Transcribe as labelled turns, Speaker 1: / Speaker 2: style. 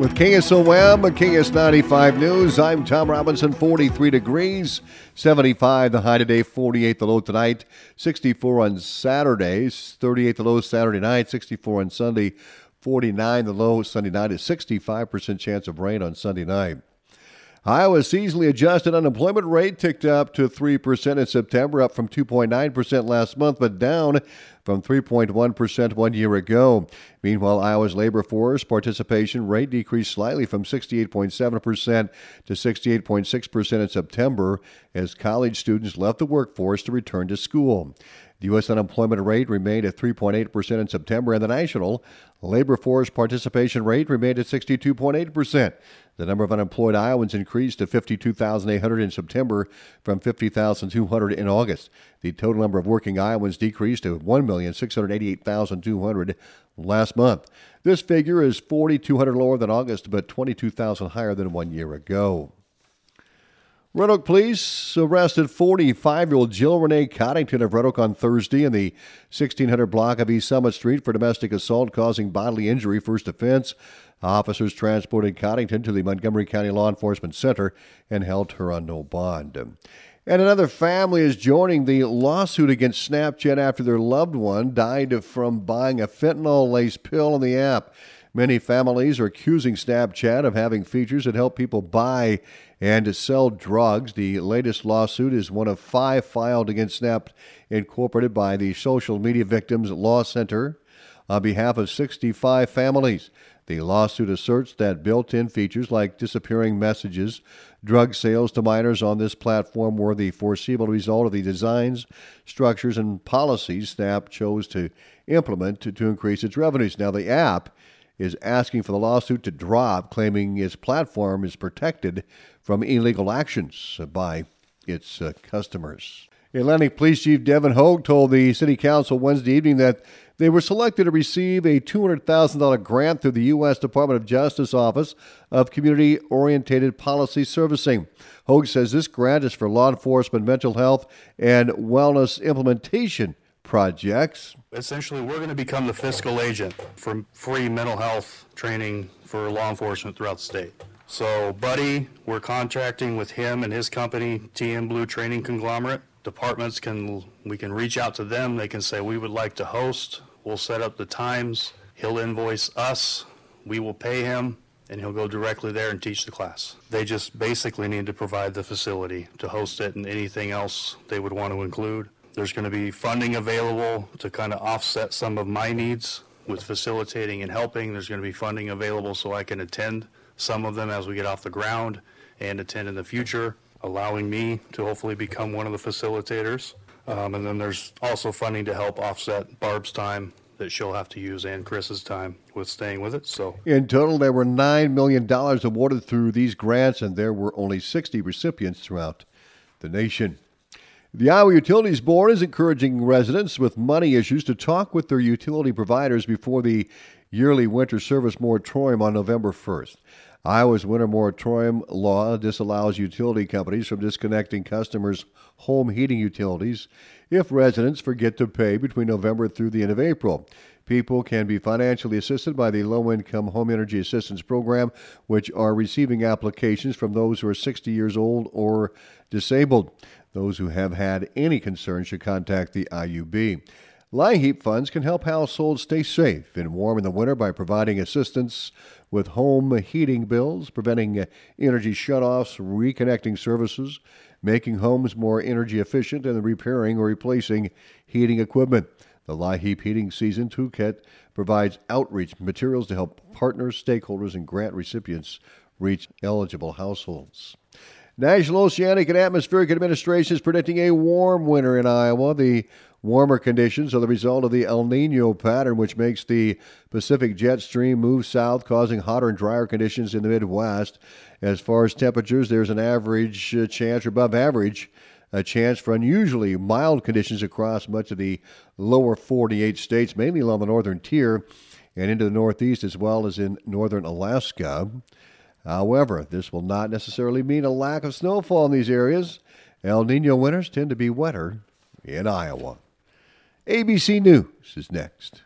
Speaker 1: With KSOM, and KS95 News, I'm Tom Robinson, 43 degrees, 75 the high today, 48 the low tonight, 64 on Saturdays, 38 the low Saturday night, 64 on Sunday, 49 the low Sunday night, a 65% chance of rain on Sunday night. Iowa's seasonally adjusted unemployment rate ticked up to 3% in September, up from 2.9% last month, but down from 3.1% one year ago. Meanwhile, Iowa's labor force participation rate decreased slightly from 68.7% to 68.6% in September as college students left the workforce to return to school. The U.S. unemployment rate remained at 3.8% in September, and the national labor force participation rate remained at 62.8%. The number of unemployed Iowans increased to 52,800 in September from 50,200 in August. The total number of working Iowans decreased to 1,688,200 last month. This figure is 4,200 lower than August, but 22,000 higher than one year ago. Red Oak police arrested 45 year old Jill Renee Coddington of Red Oak on Thursday in the 1600 block of East Summit Street for domestic assault causing bodily injury, first offense. Officers transported Coddington to the Montgomery County Law Enforcement Center and held her on no bond. And another family is joining the lawsuit against Snapchat after their loved one died from buying a fentanyl laced pill on the app. Many families are accusing Snapchat of having features that help people buy and sell drugs. The latest lawsuit is one of five filed against Snap Incorporated by the Social Media Victims Law Center on behalf of 65 families. The lawsuit asserts that built in features like disappearing messages, drug sales to minors on this platform were the foreseeable result of the designs, structures, and policies Snap chose to implement to, to increase its revenues. Now, the app is asking for the lawsuit to drop, claiming its platform is protected from illegal actions by its uh, customers. Atlantic Police Chief Devin Hogue told the City Council Wednesday evening that they were selected to receive a $200,000 grant through the U.S. Department of Justice Office of Community Oriented Policy Servicing. Hogue says this grant is for law enforcement, mental health, and wellness implementation projects.
Speaker 2: Essentially, we're going to become the fiscal agent for free mental health training for law enforcement throughout the state. So, Buddy, we're contracting with him and his company, TM Blue Training Conglomerate. Departments can, we can reach out to them. They can say, we would like to host We'll set up the times. He'll invoice us. We will pay him, and he'll go directly there and teach the class. They just basically need to provide the facility to host it and anything else they would want to include. There's going to be funding available to kind of offset some of my needs with facilitating and helping. There's going to be funding available so I can attend some of them as we get off the ground and attend in the future, allowing me to hopefully become one of the facilitators. Um, and then there's also funding to help offset Barb's time that she'll have to use and Chris's time with staying with it. So
Speaker 1: in total, there were nine million dollars awarded through these grants, and there were only 60 recipients throughout the nation. The Iowa Utilities Board is encouraging residents with money issues to talk with their utility providers before the yearly winter service moratorium on November 1st. Iowa's winter moratorium law disallows utility companies from disconnecting customers' home heating utilities if residents forget to pay between November through the end of April. People can be financially assisted by the Low Income Home Energy Assistance Program, which are receiving applications from those who are 60 years old or disabled. Those who have had any concerns should contact the IUB. LIHEAP funds can help households stay safe and warm in the winter by providing assistance with home heating bills, preventing energy shutoffs, reconnecting services, making homes more energy efficient, and repairing or replacing heating equipment. The LIHEAP Heating Season Toolkit provides outreach materials to help partners, stakeholders, and grant recipients reach eligible households. National Oceanic and Atmospheric Administration is predicting a warm winter in Iowa. The Warmer conditions are the result of the El Nino pattern, which makes the Pacific jet stream move south, causing hotter and drier conditions in the Midwest. As far as temperatures, there's an average uh, chance, or above average, a chance for unusually mild conditions across much of the lower 48 states, mainly along the northern tier and into the northeast, as well as in northern Alaska. However, this will not necessarily mean a lack of snowfall in these areas. El Nino winters tend to be wetter in Iowa. ABC News is next.